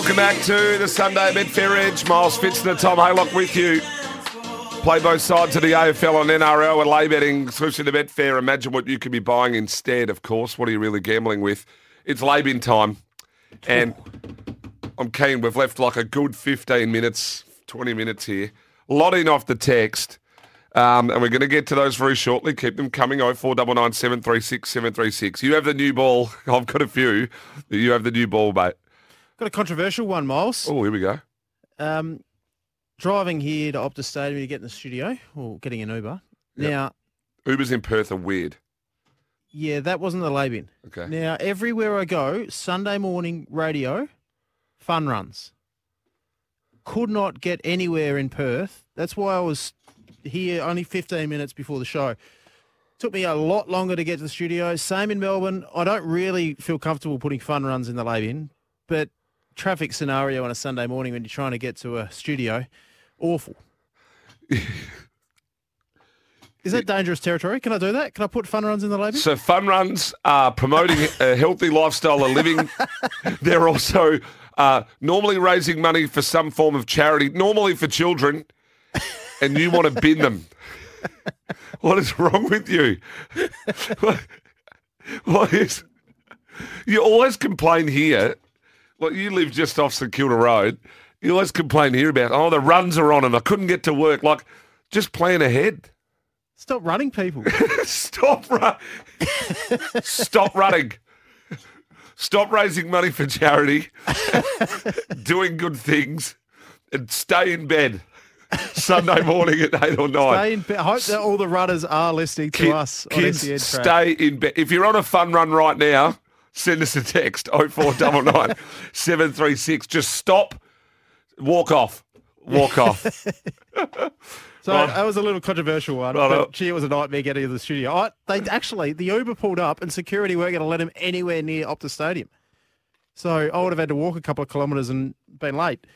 welcome back to the Sunday Betfair Edge. Miles Pfitzner, Tom Haylock with you. Play both sides of the AFL and NRL and lay betting. Switching to Betfair. Imagine what you could be buying instead, of course. What are you really gambling with? It's lay bin time. And I'm keen. We've left like a good 15 minutes, 20 minutes here. Lotting off the text. Um, and we're going to get to those very shortly. Keep them coming. Oh four double nine seven three six seven three six. You have the new ball. I've got a few. You have the new ball, mate. Got a controversial one, Miles. Oh, here we go. Um, driving here to Optus Stadium to get in the studio or getting an Uber. Yep. Now, Ubers in Perth are weird. yeah, that wasn't the lay bin. Okay. Now, everywhere I go, Sunday morning radio, fun runs. Could not get anywhere in Perth. That's why I was here only 15 minutes before the show. Took me a lot longer to get to the studio. Same in Melbourne. I don't really feel comfortable putting fun runs in the lay bin, but traffic scenario on a Sunday morning when you're trying to get to a studio, awful. Is that dangerous territory? Can I do that? Can I put fun runs in the lay bin? So fun runs are promoting a healthy lifestyle of living. They're also uh, normally raising money for some form of charity, normally for children, and you want to bin them. What is wrong with you? What, what is? You always complain here. Well, you live just off St Kilda Road. You always complain here about, oh, the runs are on and I couldn't get to work. Like, just plan ahead. Stop running people. Stop run. Stop running. Stop raising money for charity. doing good things, and stay in bed. Sunday morning at eight or nine. Stay in bed. I hope that all the runners are listening to Kid- us on kids, stay in bed. If you're on a fun run right now, send us a text 0499 736. Just stop, walk off, walk off. So Right. that was a little controversial one. Right, uh, but gee, it was a nightmare getting to the studio. I, they actually the Uber pulled up and security weren't going to let him anywhere near Optus Stadium. So I would have had to walk a couple of kilometres and been late.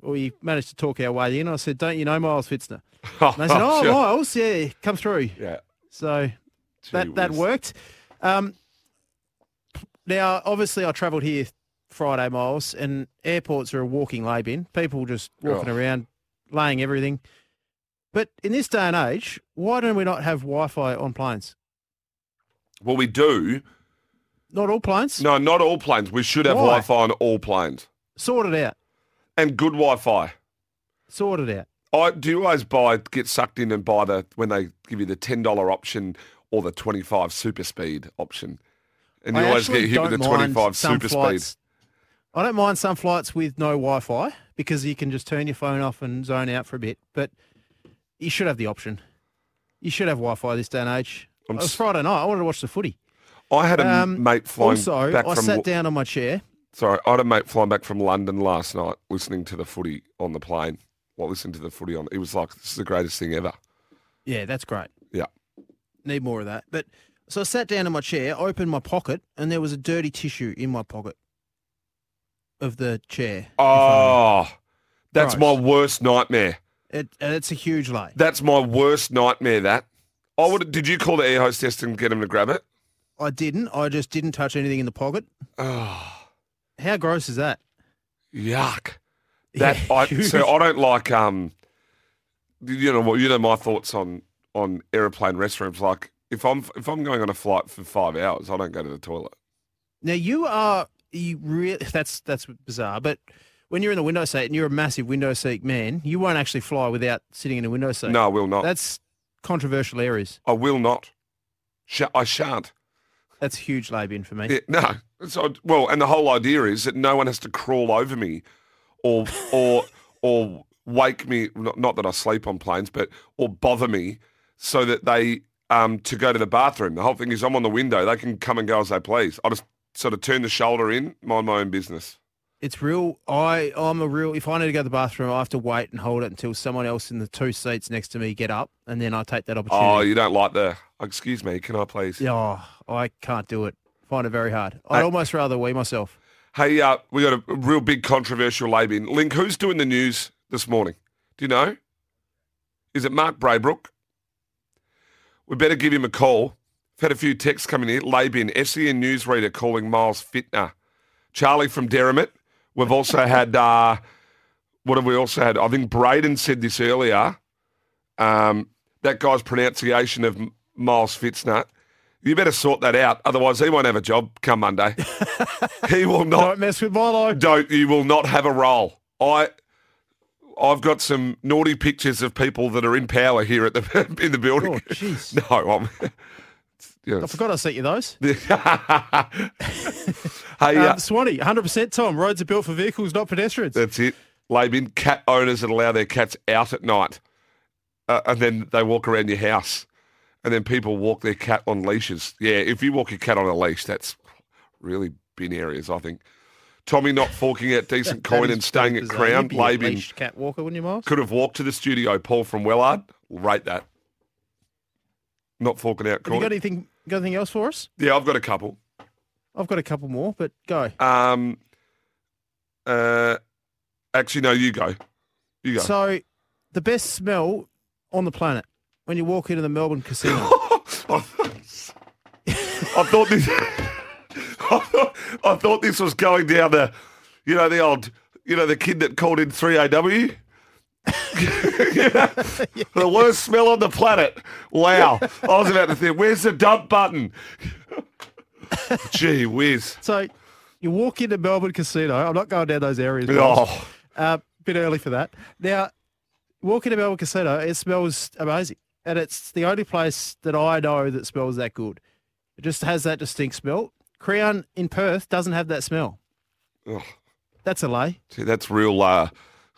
We managed to talk our way in. I said, "Don't you know Miles Pfitzner?" And they said, "Oh, sure. Miles, yeah, come through." Yeah. So Gee that that worked. Um, now, obviously, I travelled here Friday, Miles, and airports are a walking lay bin. People just walking Oh. around, laying everything. But in this day and age, why don't we not have Wi-Fi on planes? Well, we do. Not all planes. No, not all planes. We should have Why? Wi-Fi on all planes Sort it out. and good Wi-Fi. Sort it out. I do you always buy get sucked in and buy the when they give you the ten dollar option or the twenty five super speed option, and you I always get hit with the twenty mind five some super speed. flights- I don't mind some flights with no Wi-Fi because you can just turn your phone off and zone out for a bit. But you should have the option. You should have Wi-Fi this day and age. I'm it was Friday night. I wanted to watch the footy. I had a Um, mate flying also, back I from I sat down on my chair. sorry, I had a mate flying back from London last night, listening to the footy on the plane. While listening to the footy on, It was like, "This is the greatest thing ever." Yeah, that's great. Yeah. Need more of that. But so I sat down in my chair, opened my pocket, and there was a dirty tissue in my pocket of the chair. in front of Oh, that's Gross. my worst nightmare. It, it's a huge lay. That's my worst nightmare. That I would. Did you call the air hostess and get him to grab it? I didn't. I just didn't touch anything in the pocket. Oh, How gross is that? yuck. That Yeah, I huge. so I don't like um you know what you know my thoughts on on aeroplane restrooms like if I'm if I'm going on a flight for 5 hours I don't go to the toilet. Now you are you really that's that's bizarre, but when you're in the window seat and you're a massive window seat man, you won't actually fly without sitting in a window seat. No, I will not. That's controversial areas. I will not. Sh- I shan't. That's huge lay bin for me. Yeah, no. So, well, and the whole idea is that no one has to crawl over me or or or wake me not, not that I sleep on planes, but or bother me so that they um to go to the bathroom. The whole thing is I'm on the window. They can come and go as they please. I just sort of turn the shoulder in, mind my own business. It's real. I I'm a real. If I need to go to the bathroom, I have to wait and hold it until someone else in the two seats next to me get up, and then I take that opportunity. Oh, you don't like the excuse me, can I please? Yeah, oh, I can't do it. Find it very hard. I'd Hey- almost rather wee myself. Hey, uh, we got a real big controversial lay in. Link, who's doing the news this morning? Do you know? Is it Mark Braybrook? We better give him a call. I've had a few texts coming in. Laybin, SEN newsreader calling Miles Fitner. Charlie from Derrimut. We've also had, uh, what have we also had? I think Braden said this earlier. Um, that guy's pronunciation of Miles Pfitzner. You better sort that out. Otherwise, he won't have a job come Monday. he will not. Don't mess with Milo. Don't. You will not have a role. I. I've got some naughty pictures of people that are in power here at the in the building. Oh, jeez. no, I'm. Yeah, I forgot I sent you those. hey, uh, Um, Swanee, 100% Tom. Roads are built for vehicles, not pedestrians. That's it. Laybin, cat owners that allow their cats out at night. Uh, and then they walk around your house. And then people walk their cat on leashes. Yeah, if you walk your cat on a leash, that's really bin areas, I think. Tommy not forking out decent coin and staying at. Crown. You'd be a Laybin leashed cat walker, wouldn't you, Miles? could have walked to the studio. Paul from Wellard, rate that. Not forking out Have you got anything, got anything else for us? Yeah, I've got a couple. I've got a couple more, but go. Um, uh, actually, no, you go. You go. So, the best smell on the planet when you walk into the Melbourne casino. I thought this. I thought, I thought this was going down the, you know, the old, you know, the kid that called in three AW. The worst smell on the planet. Wow. I was about to think, where's the dump button? Gee whiz. so, you walk into Melbourne casino. I'm not going down those areas. Miles. Oh, Uh, bit early for that. Now, walking into Melbourne Casino, it smells amazing. And it's the only place that I know that smells that good. It just has that distinct smell. Crown in Perth doesn't have that smell. Oh. That's a lay. that's real uh,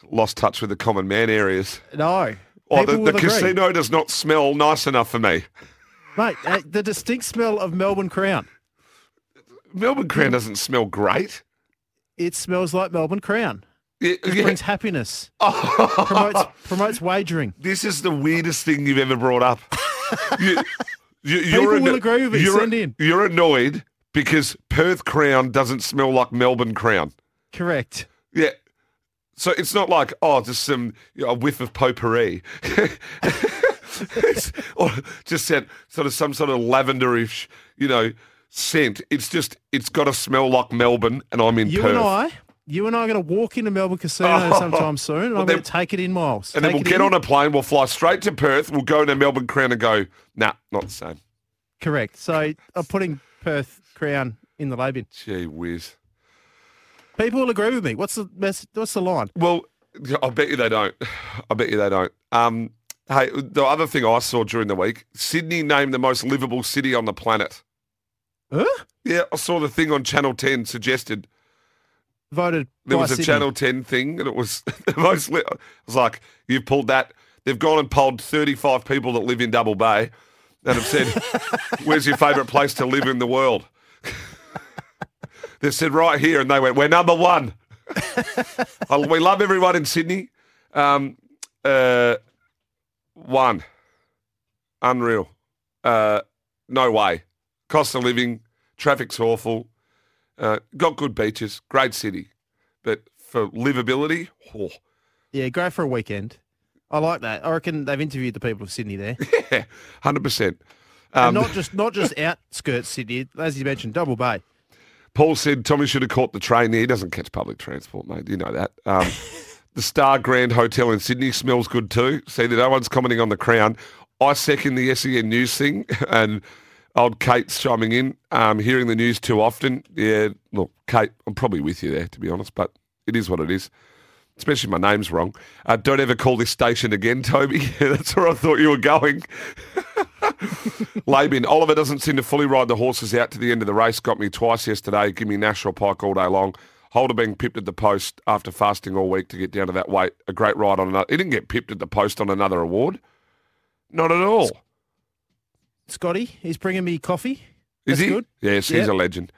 lost touch with the common man areas. No. Oh, the, the casino does not smell nice enough for me. Mate, uh, the distinct smell of Melbourne Crown. Melbourne Crown doesn't smell great. It smells like Melbourne Crown. It, It brings happiness. promotes, promotes wagering. This is the weirdest thing you've ever brought up. you, you, People you're will agree with me. You're, Send in. You're annoyed because Perth Crown doesn't smell like Melbourne Crown. Correct. Yeah. So it's not like, oh, just some you know, a whiff of potpourri. It's- or just said sort of some sort of lavenderish, you know, scent. It's just, it's got to smell like Melbourne and I'm in You Perth. and I, you and I are going to walk into Melbourne Casino Oh. sometime soon, and Well, I'm then- going to take it in miles. and then we'll get in. on a plane, we'll fly straight to Perth, we'll go to Melbourne Crown and go, nah, not the same. Correct. So I'm putting Perth Crown in the bin. Gee whiz. People will agree with me. What's the mess, what's the line? Well, I bet you they don't. I bet you they don't. Um, hey, the other thing I saw during the week, Sydney named the most livable city on the planet. Huh? Yeah, I saw the thing on Channel 10 suggested Voted there was a Sydney. Channel 10 thing and it was the most, li- I was like, you've pulled that. They've gone and polled 35 people that live in Double Bay and have said, where's your favourite place to live in the world? They've said right here and they went, we're number one. We love everyone in Sydney. Um, uh, one. Unreal. Uh, no way. Cost of living, traffic's awful. Uh, got good beaches, great city. But for livability, oh, Yeah, go for a weekend. I like that. I reckon they've interviewed the people of Sydney there, yeah, 100%. Um, not just not just outskirts Sydney, as you mentioned, Double Bay. Paul said Tommy should have caught the train. There. He doesn't catch public transport, mate. You know that. Um, the Star Grand Hotel in Sydney smells good too. See that no one's commenting on the crown. I second the SEN news thing, and old Kate's chiming in. Um, hearing the news too often. Yeah, look, Kate, I'm probably with you there, to be honest, but it is what it is. Especially if my name's wrong. Uh, don't ever call this station again, Toby. That's where I thought you were going. Laybin, Oliver doesn't seem to fully ride the horses out to the end of the race. Got me twice yesterday. Give me National Pike all day long. Holder being pipped at the post after fasting all week to get down to that weight. A great ride on another. He didn't get pipped at the post on another award. Not at all. Scotty, he's bringing me coffee. Is That's he? good. Yes, he's Yeah. a legend.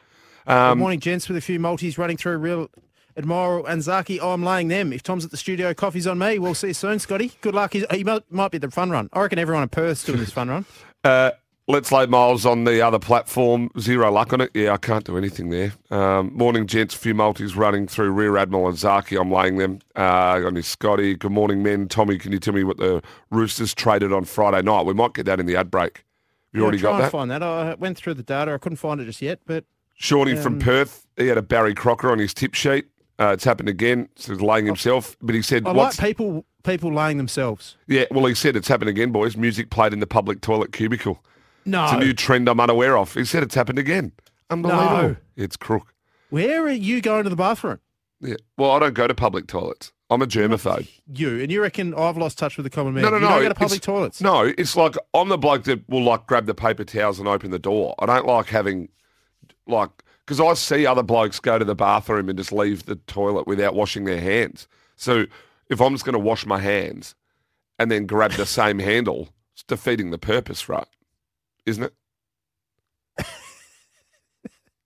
Good Um, morning, gents, with a few multis running through real. Admiral and Zaki, I'm laying them. If Tom's at the studio, coffee's on me. We'll see you soon, Scotty. Good luck. He's, he might, might be at the fun run. I reckon everyone in Perth's doing this fun run. Uh, let's lay miles on the other platform. Zero luck on it. Yeah, I can't do anything there. Um, morning, gents. A few multis running through Rear Admiral and Zaki. I'm laying them. Uh, got any Scotty. Good morning, men. Tommy, can you tell me what the Roosters traded on Friday night? We might get that in the ad break. You Yeah, already got that? find that. I went through the data. I couldn't find it just yet, but Shawnee from Um, Perth. He had a Barry Crocker on his tip sheet. Uh, it's happened again. So he's laying himself, but he said, I "What's like people people laying themselves. yeah?" Well, he said it's happened again, boys. Music played in the public toilet cubicle. No. It's a new trend I'm unaware of. He said it's happened again. Unbelievable. No. It's crook. Where are you going to the bathroom? Yeah. Well, I don't go to public toilets. I'm a germaphobe. You and you reckon I've lost touch with the common man? No, no, you no. Don't go to public toilets. No, it's like I'm the bloke that will like grab the paper towels and open the door. I don't like having like because I see other blokes go to the bathroom and just leave the toilet without washing their hands. So if I'm just going to wash my hands and then grab the same handle, it's defeating the purpose, right? Isn't it? Do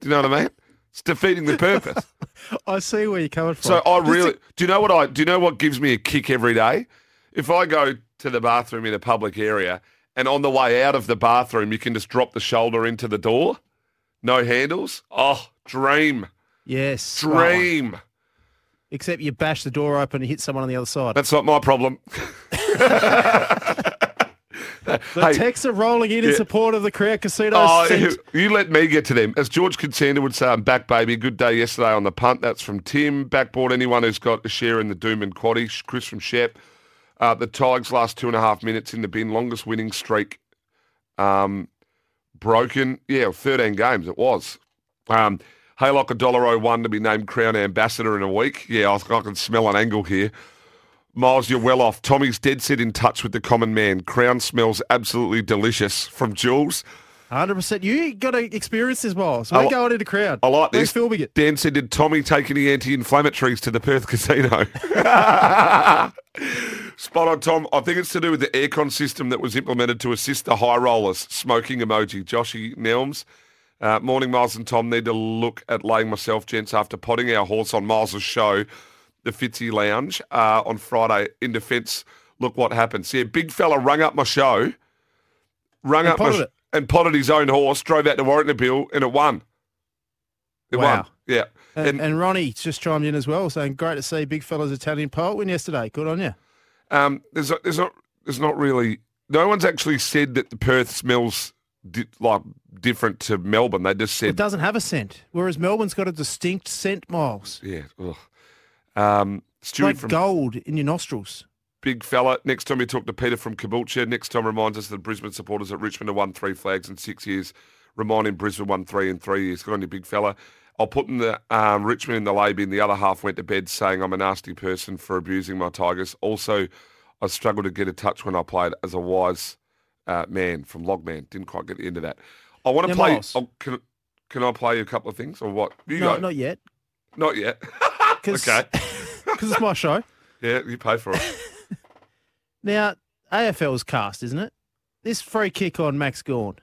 you know what I mean? It's defeating the purpose. I see where you're coming from. So I really do you know what I do you know what gives me a kick every day? If I go to the bathroom in a public area and on the way out of the bathroom you can just drop the shoulder into the door, no handles. Oh, dream, yes. dream. Oh, except you bash the door open and hit someone on the other side. That's not my problem. The Hey, texts are rolling in in support of the Crown Casino. Oh, you, you let me get to them. As George Costanza would say, I'm back, baby. Good day yesterday on the punt. That's from Tim. Backboard anyone who's got a share in the Doomben Quaddy. Chris from Shep. Uh, the Tigers last two and a half minutes in the bin. Longest winning streak. Um, broken. Yeah, 13 games it was. Um, Haylock a dollar oh one to be named Crown Ambassador in a week. Yeah, I, I can smell an angle here. Miles, you're well off. Tommy's dead set in touch with the common man. Crown smells absolutely delicious from Jules. Hundred percent. You got to experience this, Miles. We're going into crowd. I like We're this. filming it. Dan said, did Tommy take any anti-inflammatories to the Perth casino? Spot on, Tom. I think it's to do with the aircon system that was implemented to assist the high rollers. Smoking emoji. Joshy Nelms. Uh, morning, Miles and Tom. Need to look at laying myself, gents, after potting our horse on Miles' show, the Fitzy Lounge, uh, on Friday. In defence, look what happens. Yeah, big fella rung up my show, rung And up my potted sh- it. and potted his own horse, drove out to Warrnambool, and it won. It won. Wow. Yeah. And, And, and Ronnie just chimed in as well, saying, "Great to see big fella's Italian poet win yesterday. Good on you." Um, there's not, there's not there's not really no one's actually said that the Perth smells di- like different to Melbourne. They just said It doesn't have a scent, whereas Melbourne's got a distinct scent, Miles. yeah. Ugh. Um, Stuart like from gold in your nostrils. Big Fella. Next time we talk to Peter from Caboolture. Next time reminds us that Brisbane supporters at Richmond have won three flags in six years. Reminding Brisbane won three in three years. Good on you, Big Fella. I'll put in the um, Richmond in the lay bin. The other half went to bed saying I'm a nasty person for abusing my Tigers. Also, I struggled to get a touch when I played as a wise uh, man from Logman. Didn't quite get into that. I want to Now, play. Oh, can, can I play you a couple of things or what? You no, go. not yet. Not yet. Okay. Because it's my show. Yeah, you pay for it. Now, AFL's cast, isn't it? This free kick on Max Gawn.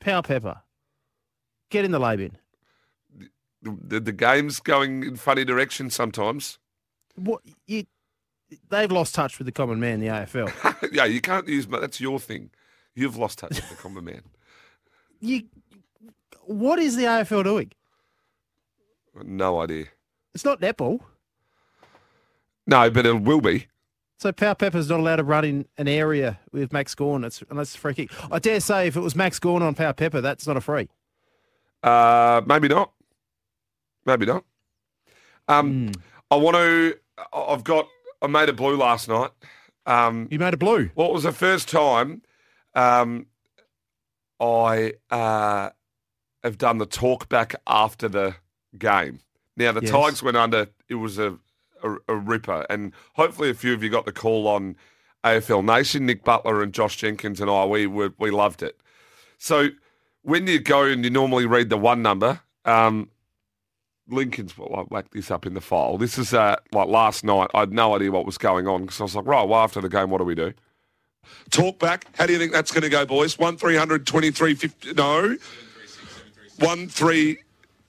Power Pepper. Get in the lay bin. The, the game's going in funny directions sometimes. What you? They've lost touch with the common man, the AFL. yeah, you can't use, but that's your thing. You've lost touch with the common man. you, what is the AFL doing? No idea. It's not netball. No, but it will be. So Power Pepper's not allowed to run in an area with Max Gawn. It's, unless it's a free kick. I dare say if it was Max Gawn on Power Pepper, that's not a free. Uh, maybe not. Maybe not. Um, Hmm. I want to. I've got. I made a blue last night. Um, You made a blue. well, it was the first time um, I uh, have done the talk back after the game. Now the Yes. Tigers went under. It was a, a a ripper, and hopefully a few of you got the call on AFL Nation. Nick Butler and Josh Jenkins and I we were, we loved it. So when you go and you normally read the one number, um, Lincoln's well, I whacked this up in the file. This is uh, like last night. I had no idea what was going on because I was like, right, well after the game, what do we do? Talk back. How do you think that's going to go, boys? One three hundred twenty three fifty. No, one three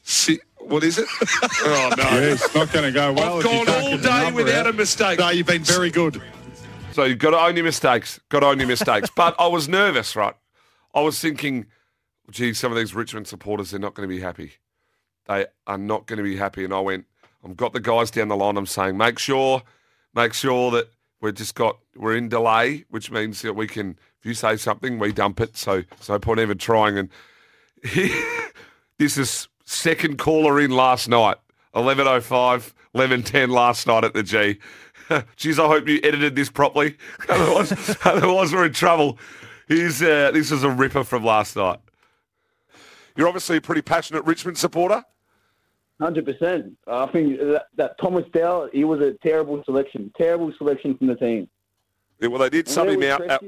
six. What is it? oh no! Yeah, it's not going to go well. I've gone all day without out. a mistake. No, you've been very good. So you've got to own your mistakes. Got to own your mistakes. but I was nervous, right? I was thinking, gee, some of these Richmond supporters, they're not going to be happy. They are not going to be happy. And I went, I've got the guys down the line. I'm saying, make sure, make sure that we're just got, we're in delay, which means that we can, if you say something, we dump it. So, so no point even trying. And he, this is second caller in last night. 11.05, 11.10 last night at the G. Geez, I hope you edited this properly. otherwise, otherwise we're in trouble. Here's, uh, this is a ripper from last night. You're obviously a pretty passionate Richmond supporter. Hundred percent. I think that, that Thomson Dow, he was a terrible selection. Terrible selection from the team. Yeah, well, they did And sub him out. out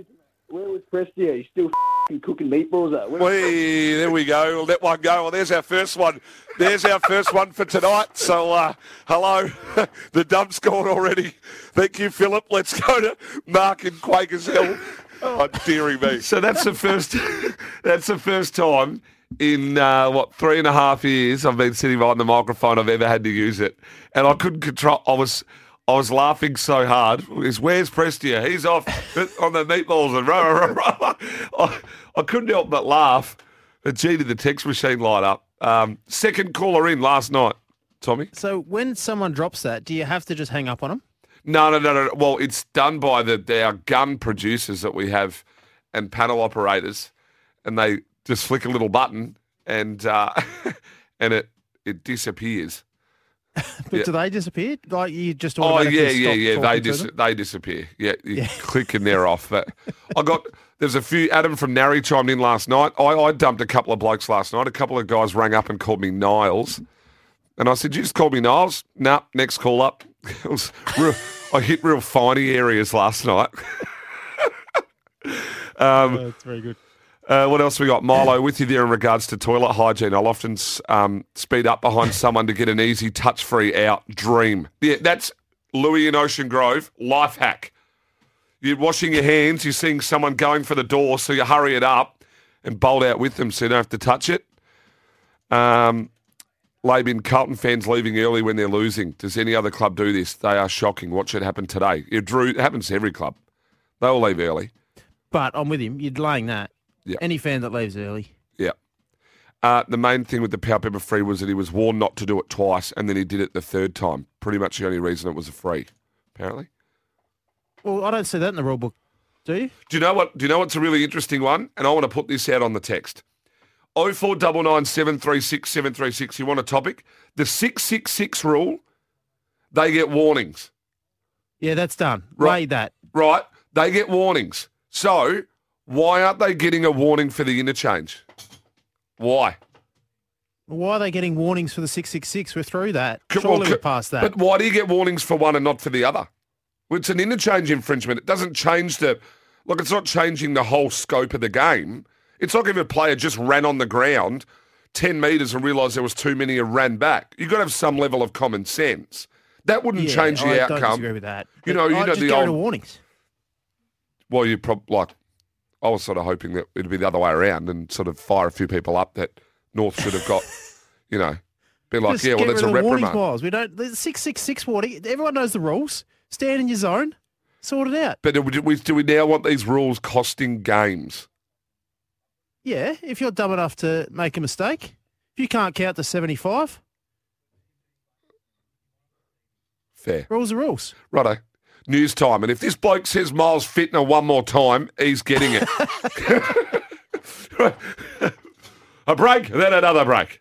Where was Prestia? He's still f***ing cooking meatballs up. Where- Whee, there we go. We'll let one go. Well, there's our first one. There's our first one for tonight. So, uh, hello. the dump's gone already. Thank you, Philip. Let's go to Mark in Quakers Hill. Oh, dearing me. So that's the first. that's the first time in uh, what three and a half years I've been sitting behind the microphone I've ever had to use it, and I couldn't control. I was. I was laughing so hard. Is where's Prestia? He's off on the meatballs and rah, rah, rah, rah. I, I couldn't help but laugh. But gee, did the text machine light up? Um, second caller in last night, Tommy. So when someone drops that, do you have to just hang up on them? No, no, no, no. Well, it's done by the our gun producers that we have and panel operators, and they just flick a little button and uh, and it it disappears. But Yeah. do they disappear? Like you just Oh yeah, yeah, yeah. They dis- they disappear. Yeah, you click and they're off. But I got there's a few. Adam from Narry chimed in last night. I, I dumped a couple of blokes last night. A couple of guys rang up and called me Niles, and I said, "You just called me Niles." Nah, next call up. It was real, I hit real finey areas last night. um, That's very good. Uh, what else we got? Milo, with you there in regards to toilet hygiene. I'll often um, speed up behind someone to get an easy touch-free out. Dream. Yeah, that's Louis in Ocean Grove. Life hack. You're washing your hands. You're seeing someone going for the door, so you hurry it up and bolt out with them so you don't have to touch it. Um, Laybin, Carlton fans leaving early when they're losing. Does any other club do this? They are shocking. Watch it happen today. It, Drew, it happens to every club. They all leave early. But I'm with him. You're delaying that. Yeah. Any fan that leaves early. Yeah. Uh, the main thing with the power pepper free was that he was warned not to do it twice, and then he did it the third time. Pretty much the only reason it was a free, apparently. Well, I don't see that in the rule book. Do you? Do you know what? Do you know what's a really interesting one? And I want to put this out on the text. Oh four double nine seven three six seven three six. You want a topic? The six six six rule. They get warnings, Yeah, that's done. Right. Lay that. right? They get warnings. So why aren't they getting a warning for the interchange? Why? Why are they getting warnings for the 666? We're through that. Surely well, we're past that. But why do you get warnings for one and not for the other? It's an interchange infringement. It doesn't change the look. It's not changing the whole scope of the game. It's like if a player just ran on the ground ten meters and realised there was too many and ran back. You've got to have some level of common sense. That wouldn't yeah, change I the don't outcome. disagree with that. You But know- you I'd know the old- warnings. Well, you probably like. I was sort of hoping that it'd be the other way around and sort of fire a few people up that North should have got. you know, be like, Just yeah, well, that's a of the warnings, reprimand. Miles. We don't. The 666 warning. Everyone knows the rules. Stand in your zone. Sort it out. But do we, do we now want these rules costing games? Yeah, if you're dumb enough to make a mistake, if you can't count to 75, Fair. rules are rules. Righto. News time. And if this bloke says Miles Fitner one more time, he's getting it. a break, then another break.